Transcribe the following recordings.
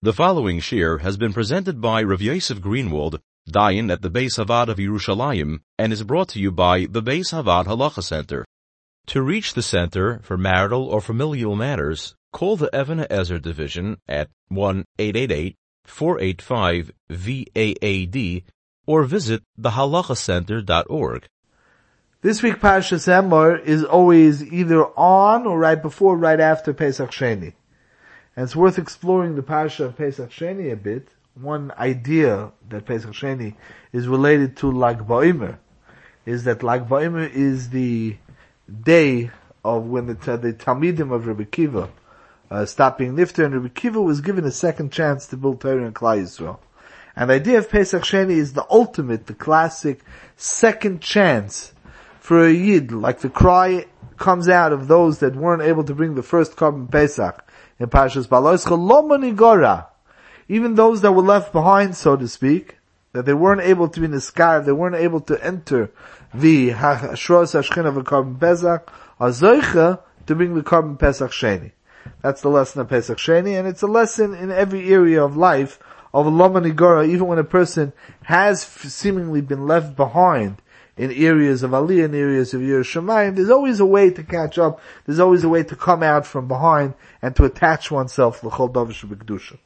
The following shiur has been presented by Rav Yosef Greenwald, Dayan at the Beis Havad of Yerushalayim, and is brought to you by the Beis Havad Halacha Center. To reach the center for marital or familial matters, call the Even Ezer division at 1-888-485-VAAD or visit thehalachacenter.org. This week Parashas Emor is always either on or right before, right after Pesach Sheni. And it's worth exploring the parasha of Pesach Sheni a bit. One idea that Pesach Sheni is related to Lag Ba'omer is that Lag Ba'omer is the day of when the, the Talmidim of Rabbi Akiva uh, stopped being nifter, and Rabbi Akiva was given a second chance to build Torah in Klal Yisrael. And the idea of Pesach Sheni is the ultimate, the classic second chance for a Yid, like the cry comes out of those that weren't able to bring the first korban Pesach in Parashas Beha'aloscha, even those that were left behind, so to speak, that they weren't able to be niskar, they weren't able to enter the Hashros Hashkin of a korban Pesach, are to bring the korban Pesach Sheni. That's the lesson of Pesach Sheni, and it's a lesson in every area of life of a Loma Nigora, even when a person has seemingly been left behind in areas of Aliyah, in areas of Yerushalayim, there's always a way to catch up, there's always a way to come out from behind and to attach oneself to Davish B'Kedusha.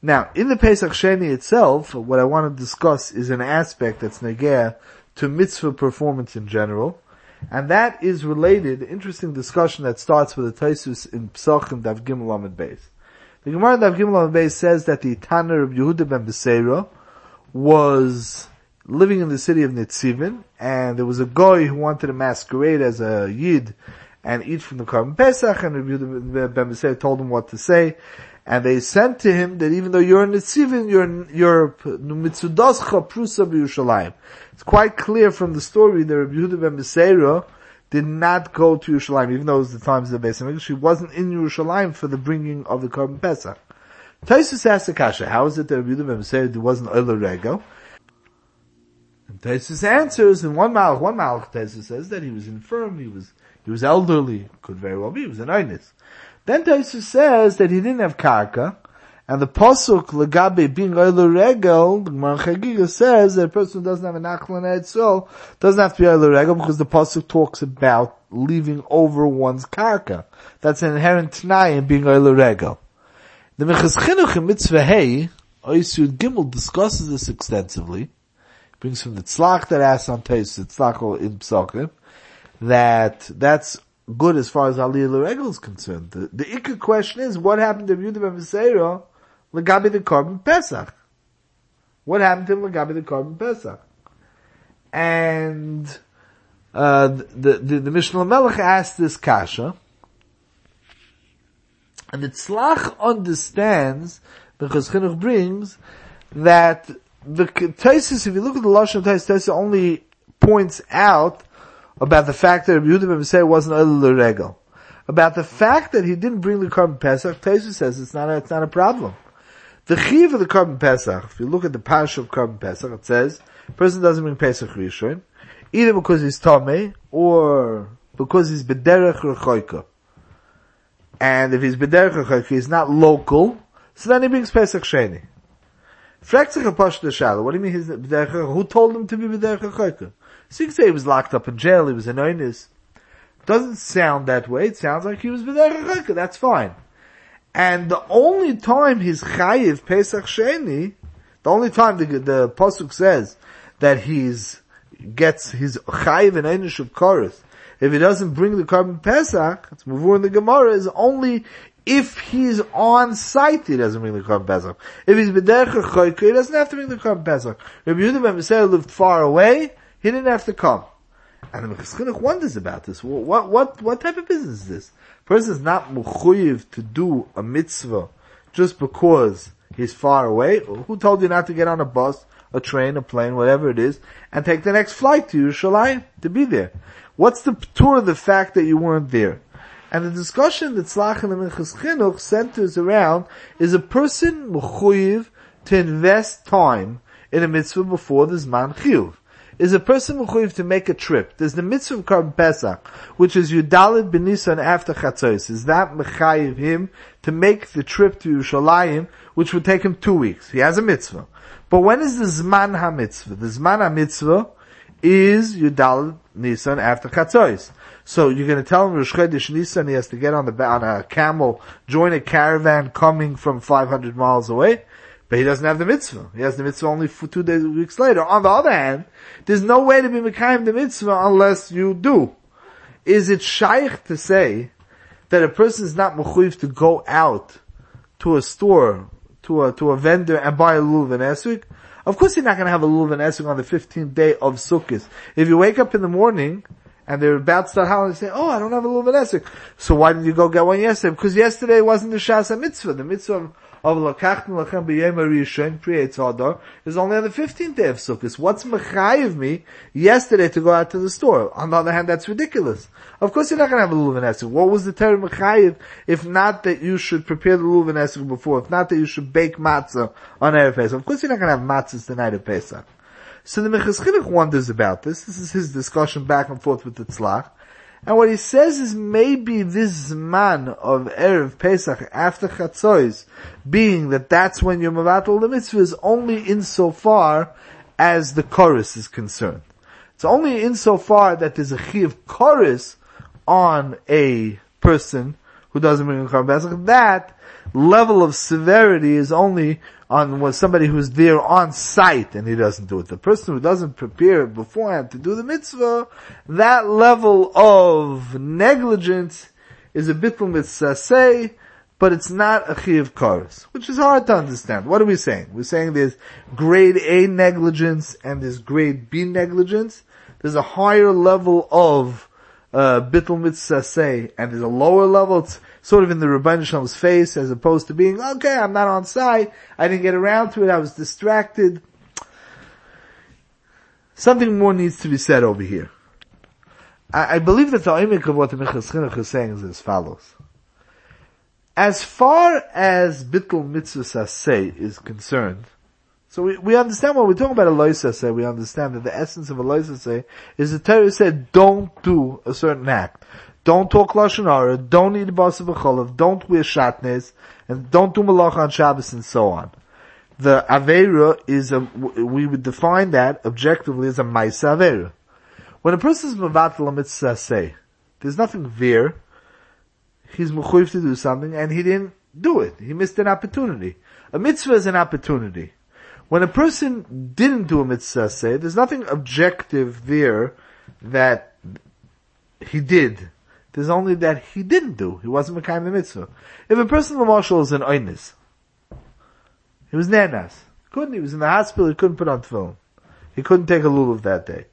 Now, in the Pesach Sheni itself, what I want to discuss is an aspect that's negea to mitzvah performance in general, and that is related, interesting discussion that starts with the Tosfos in Psachim Daf Gimel Amud Beis. The Gemara Daf Gimel Amud Beis says that the Tanna of Yehuda ben Beseira was living in the city of Nitzivin, and there was a guy who wanted to masquerade as a Yid and eat from the korban Pesach, and Rabbi Ben told him what to say, and they sent to him that even though you're in Nitzivin, you're, you're. It's quite clear from the story that Rabbi Yehuda Ben did not go to Yerushalayim, even though it was the times of the Beis Hamikdash. He wasn't in Yerushalayim for the bringing of the korban Pesach. Tosfos asked the kasha, how is it that Rabbi Yehuda Ben Beseira wasn't Ola Rego? And Tosfos answers in one malach, one malach Tosfos says that he was infirm, he was, he was elderly, could very well be, he was an Einis. Then Tosfos says that he didn't have karka, and the posuk legabe being oiler regel, the says that a person who doesn't have an achlan etzol doesn't have to be oiler regel because the posuk talks about leaving over one's karka. That's an inherent t'nai in being oiler regel. The Minchas Chinuch in Mitzvah Hey, Oisud Gimel discusses this extensively, brings from the tzlach that asks on the tzlach in Psachim, that that's good as far as Aliyah L'Regel is concerned. The, the ikka question is, what happened to Yehuda ben Beseira, L'gabi the korban Pesach? What happened to him L'gabi the korban Pesach? And, uh, the, the, the Mishnah Melech asked this kasha, and the tzlach understands, because Chinuch brings, that the Tosfos, if you look at the Lashon Tosfos, Tosfos only points out about the fact that Rabbi Yehuda Beseir wasn't a regel. About the fact that he didn't bring the korban Pesach, Tosfos says it's not a, it's not a problem. The chiv of the korban Pesach, if you look at the parish of korban Pesach, it says, person doesn't bring Pesach Rishon, either because he's Tomei, or because he's Bederech Rechoika. And if he's Bederech Rechoika, he's not local, so then he brings Pesach Sheni. Fragt sich a what do you mean Who told him to be B'derech HaChoyka? So you can say he was locked up in jail, he was in Oinis. Doesn't sound that way, it sounds like he was B'derech HaChoyka, that's fine. And the only time he's Chayiv Pesach Sheni, the only time the, the Pasuk says that he's, gets his Chayiv and Einish of Korith, if he doesn't bring the korban Pesach, it's Mavur in the Gemara, is only if he's on site, he doesn't bring the Korban Pesach. If he's B'derech Choyke, he doesn't have to bring the Korban Pesach. Rabbi Yehuda ben Beseir lived far away, he didn't have to come. And the Minchas Chinuch wonders about this. What, what, what type of business is this? Person is not mechuyev to do a mitzvah just because he's far away. Who told you not to get on a bus, a train, a plane, whatever it is, and take the next flight to Yerushalayim to be there? What's the tour of the fact that you weren't there? And the discussion that Tzlach and Minchas Chinuch centers around is a person mechuyev to invest time in a mitzvah before the Zman Chiyuv. is a person mechuyev to make a trip. There's the mitzvah of Korban Pesach, which is Yudalid Benisan after Chatzos. Is that mechayev him to make the trip to Yerushalayim, which would take him two weeks? He has a mitzvah. But when is the Zman HaMitzvah? The Zman HaMitzvah is Yudalid Nisan after Chatzos. So you're going to tell him Rosh Chodesh Nisan he has to get on the on a camel, join a caravan coming from 500 miles away, but he doesn't have the mitzvah. He has the mitzvah only for two days, weeks later. On the other hand, there's no way to be Mekayim the mitzvah unless you do. Is it shaykh to say that a person is not mechuyev to go out to a store, to a, to a vendor and buy a lulav and esuk? Of course you're not going to have a lulav and esuk on the 15th day of Sukkot. If you wake up in the morning and they're about to start howling, and say, "Oh, I don't have a lulav esek." So why did you go get one yesterday? Because yesterday wasn't the shasa mitzvah. The mitzvah of lakachnu lachem b'yem rishon creates hadar is only on the fifteenth day of Sukkot. What's mechayiv me yesterday to go out to the store? On the other hand, that's ridiculous. Of course, you're not going to have a lulav esek. What was the term mechayiv if not that you should prepare the lulav esek before? If not that you should bake matzah on erev Pesach? Of course, you're not going to have matzahs the night of Pesach. So the Chinuch wonders about this. This is his discussion back and forth with the Tzlach. And what he says is maybe this man of Erev Pesach after Chatzois, being that that's when you're Mavatal the mitzvah is only insofar as the chorus is concerned. It's only insofar that there's a chi of chorus on a person who doesn't bring a Korban Pesach. That level of severity is only on when somebody who's there on site and he doesn't do it. The person who doesn't prepare beforehand to do the mitzvah, that level of negligence is a bittul mitzvah uh, say, but it's not a chiv kares, which is hard to understand. What are we saying? We're saying there's grade A negligence and there's grade B negligence. There's a higher level of uh, bittul mitzvah say, and there's a lower level. It's, sort of in the Ribbono Shel Olam's face as opposed to being, okay, I'm not on site, I didn't get around to it, I was distracted. Something more needs to be said over here. I, I believe that the oimik of what the Chinuch is saying is as follows. As far as Bittul Mitzvah say is concerned, so we, we understand when we're talking about a loisa we understand that the essence of a loisa is the Torah said don't do a certain act. Don't talk lashon hara. Don't eat basa v'cholav. Don't wear shatnez, and don't do malach on Shabbos, and so on. The avera is a. We would define that objectively as a ma'isa avera. When a person is mevatel mitzvah say, there's nothing there. He's mechuyev to do something, and he didn't do it. He missed an opportunity. A mitzvah is an opportunity. When a person didn't do a mitzvah say, there's nothing objective there that he did there's only that he didn't do. He wasn't Mekayim the mitzvah. If a person, Marshall is an Oynis, he was Nanas. Couldn't, he was in the hospital, he couldn't put on tefillin. He couldn't take a lulav that day.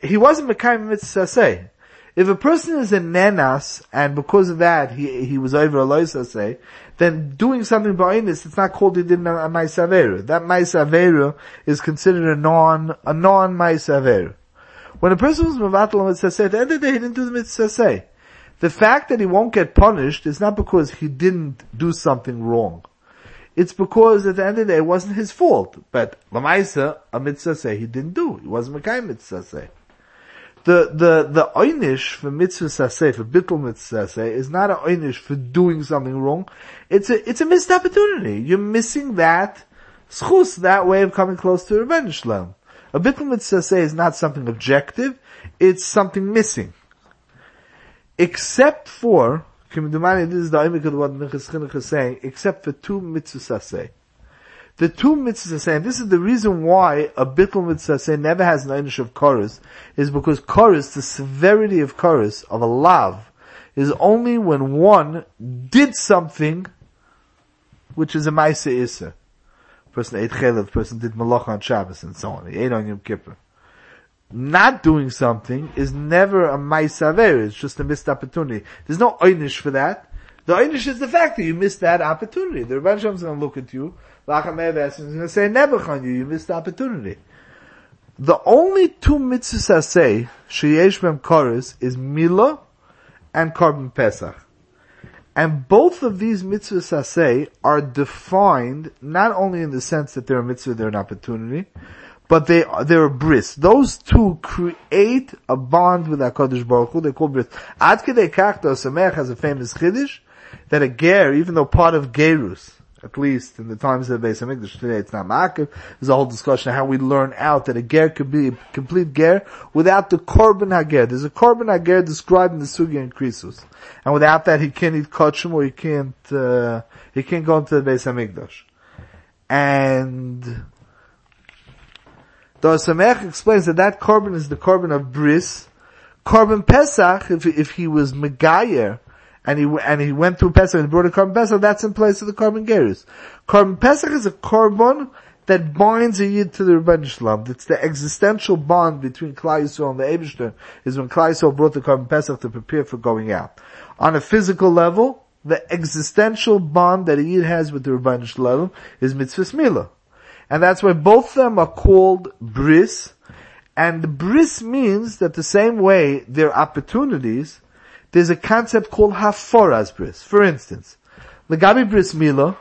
He wasn't Mekayim mitzvah say. If a person is a nenas, and because of that, he, he was over a loisa say, then doing something this, it's not called he did a ma'isavera. That ma'isavera is considered a non, a non-ma'isavera. When a person was mevatel mitzvah at the end of the day he didn't do the mitzvah The fact that he won't get punished is not because he didn't do something wrong. It's because at the end of the day it wasn't his fault. But Lamaisa, a mitzvah he didn't do. He wasn't Makai mitzvah The, the, the einish for mitzvah saseh, for bittul mitzvah is not an einish for doing something wrong. It's a, it's a missed opportunity. You're missing that schus, that way of coming close to Ribbono Shel Olam. A bittul mitzvah is not something objective, it's something missing. Except for, this is the imik of what Minchas Chinuch is saying, except for two mitzvah The two mitzvah and this is the reason why a bittul mitzvah say never has an ownership of chorus, is because chorus, the severity of chorus, of a lav, is only when one did something which is a Maisa Issa person ate chelev, person did malach on Shabbos and so on. He ate on Yom Kippur. Not doing something is never a maisaver, it's just a missed opportunity. There's no einish for that. The einish is the fact that you missed that opportunity. The Rebbe is going to look at you, Lachamev is going to say nebuch on you, you missed the opportunity. The only two mitzvahs I say, sheyesh bem is Mila and Korban Pesach. And both of these mitzvahs asay are defined not only in the sense that they're a mitzvah, they're an opportunity, but they they're a bris. Those two create a bond with Hakadosh Baruch Hu. They call bris. Ad kedei kach has a famous chiddush that a ger, even though part of gerus, at least in the times of the Beis Hamikdash today, it's not ma'akiv. There's a whole discussion of how we learn out that a ger could be a complete ger without the korban hager. There's a korban hager described in the Sugi and Krisus. And without that, he can't eat kachim or he can't, uh, he can't go into the Beis Hamikdash. And the Samech explains that that korban is the korban of bris. Korban Pesach, if, if he was Megayer, and he and he went through Pesach and brought a korban Pesach, that's in place of the korban gerus. Korban Pesach is a korban that binds a yid to the Ribbono Shel Olam. It's the existential bond between Klal Yisrael and the Eibushter is when Klal Yisrael brought the korban Pesach to prepare for going out. On a physical level, the existential bond that a yid has with the Ribbono Shel Olam is mitzvah milah. And that's why both of them are called bris. And the bris means that the same way their opportunities, there's a concept called haforas bris. For instance, the bris mila,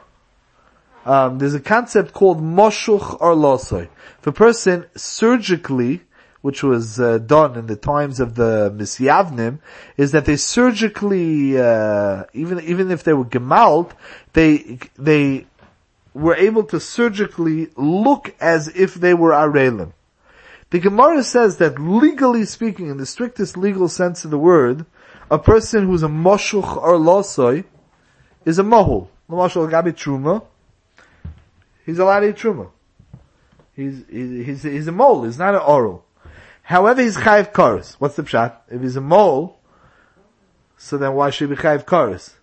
um, there's a concept called moshuch or losoi. If a person surgically, which was uh, done in the times of the Misyavnim, is that they surgically, uh, even even if they were gemalt, they they were able to surgically look as if they were arelim. The Gemara says that legally speaking, in the strictest legal sense of the word, a person who's a moshuch or losoi is a mohul. Moshuch gabi truma. He's allowed to eat truma. He's, he's, he's a mole. He's not an oral. However, he's chayiv karis. What's the pshat? If he's a mole, so then why should he be chayiv karis?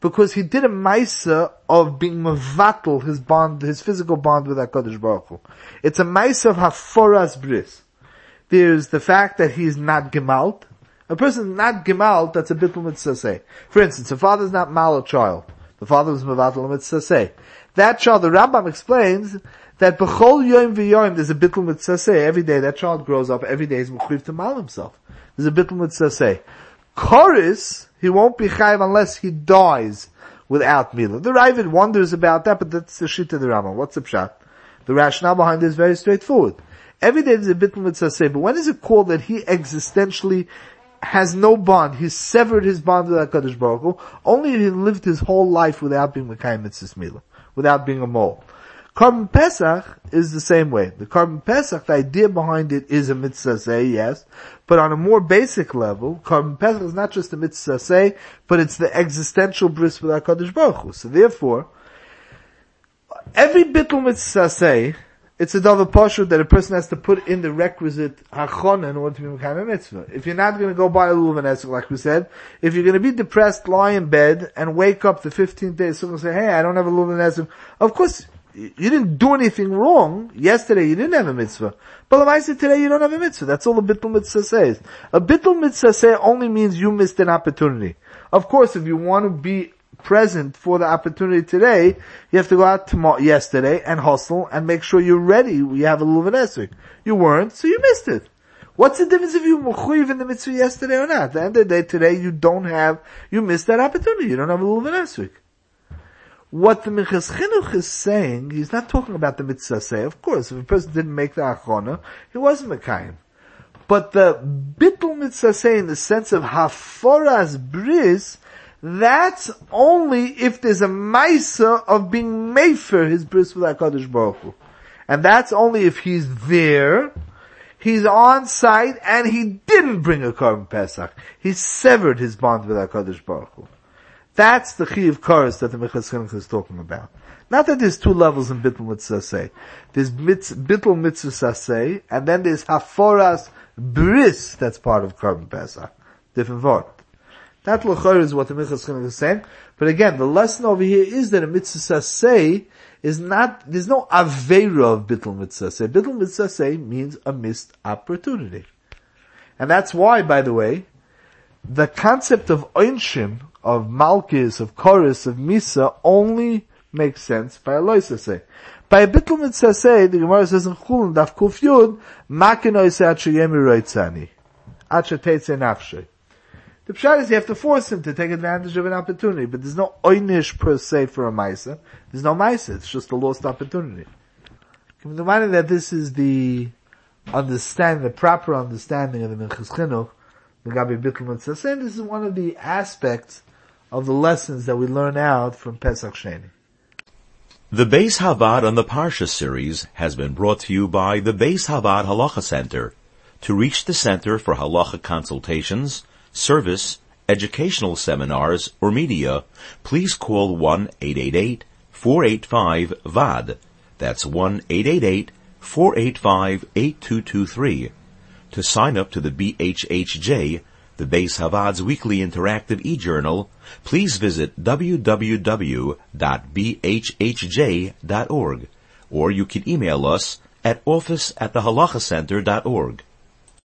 Because he did a maisa of being mevatel his bond, his physical bond with HaKadosh Baruch Hu. It's a maisa of haforas bris. There's the fact that he's not gemalt, a person not gemal, that's a bittul mitzvah For instance, a father is not mal a child. The father was mevatel mitzvah That child, the Rambam explains that b'chol yom v'yom there's a bittul mitzvah Every day that child grows up, every day he's mechuyev to mal himself. There's a bittul mitzvah Chorus, he won't be chayiv unless he dies without milah. The Ra'avad wonders about that, but that's the shit of the Rambam. What's the pshat? The rationale behind this is very straightforward. Every day there's a bittul mitzvah but when is it called that he existentially has no bond. He severed his bond with HaKadosh Baruch Hu. Only he lived his whole life without being Mekayim Mitzvah Mila, without being a mole. Korban Pesach is the same way. The Korban Pesach, the idea behind it is a mitzvah say, yes, but on a more basic level, Korban Pesach is not just a mitzvah say, but it's the existential bris with HaKadosh Baruch Hu. So therefore, every bittul mitzvah say it's a double posture that a person has to put in the requisite hachon in order to be mekayim mitzvah. If you're not going to go buy a lulav and like we said, if you're going to be depressed, lie in bed, and wake up the 15th day, someone say, hey, I don't have a lulav and Of course, you didn't do anything wrong. Yesterday you didn't have a mitzvah. But I said today you don't have a mitzvah. That's all a bittul mitzvah says. A bittul mitzvah say only means you missed an opportunity. Of course, if you want to be present for the opportunity today, you have to go out tomorrow, yesterday and hustle and make sure you're ready. You have a lulav esrik. You weren't, so you missed it. What's the difference if you were in the mitzvah yesterday or not? At the end of the day, today you don't have, you missed that opportunity. You don't have a lulav esrik. What the Minchas Chinuch is saying, he's not talking about the mitzvah say. Of course, if a person didn't make the achona, he wasn't Mekayim. But the bittul mitzvah say in the sense of haforas bris, that's only if there's a Maisa of being Mefer his bris with HaKadosh Baruch Hu. And that's only if he's there, he's on site, and he didn't bring a korban Pesach. He severed his bond with HaKadosh Baruch Hu. That's the Chi of Koros that the Mechas is talking about. Not that there's two levels in Bittul Mitzvah say. There's mitz, Bittul Mitzvah say, and then there's Haforas Bris that's part of korban Pesach. Different word. That lachor is what the Minchas Chinuch is saying. But again, the lesson over here is that a mitzvah say is not, there's no avera of bittul mitzvah say. Bittul mitzvah say means a missed opportunity. And that's why, by the way, the concept of oinshim, of malchus, of chorus, of misa, only makes sense by a loisa say. By a bittul mitzvah say, the Gemara says in Chullin, daf kuf yud, makin oiseh at sheyemi roitzani. At shetetze nafshay. The pshat is you have to force him to take advantage of an opportunity, but there's no oinish per se for a maisa. There's no maisa, it's just a lost opportunity. In mind that this is the understanding, the proper understanding of the Minchas Chinuch, the Gabi Bittul Mitzvah. This is one of the aspects of the lessons that we learn out from Pesach Sheni. The Beis Havad on the Parsha series has been brought to you by the Beis Havad Halacha Center. To reach the Center for Halacha consultations, service, educational seminars, or media, please call 1-888-485-VAD. That's 1-888-485-8223. To sign up to the BHHJ, the Beis Havad's weekly interactive e-journal, please visit www.bhhj.org, or you can email us at office at thehalakhacenter.org.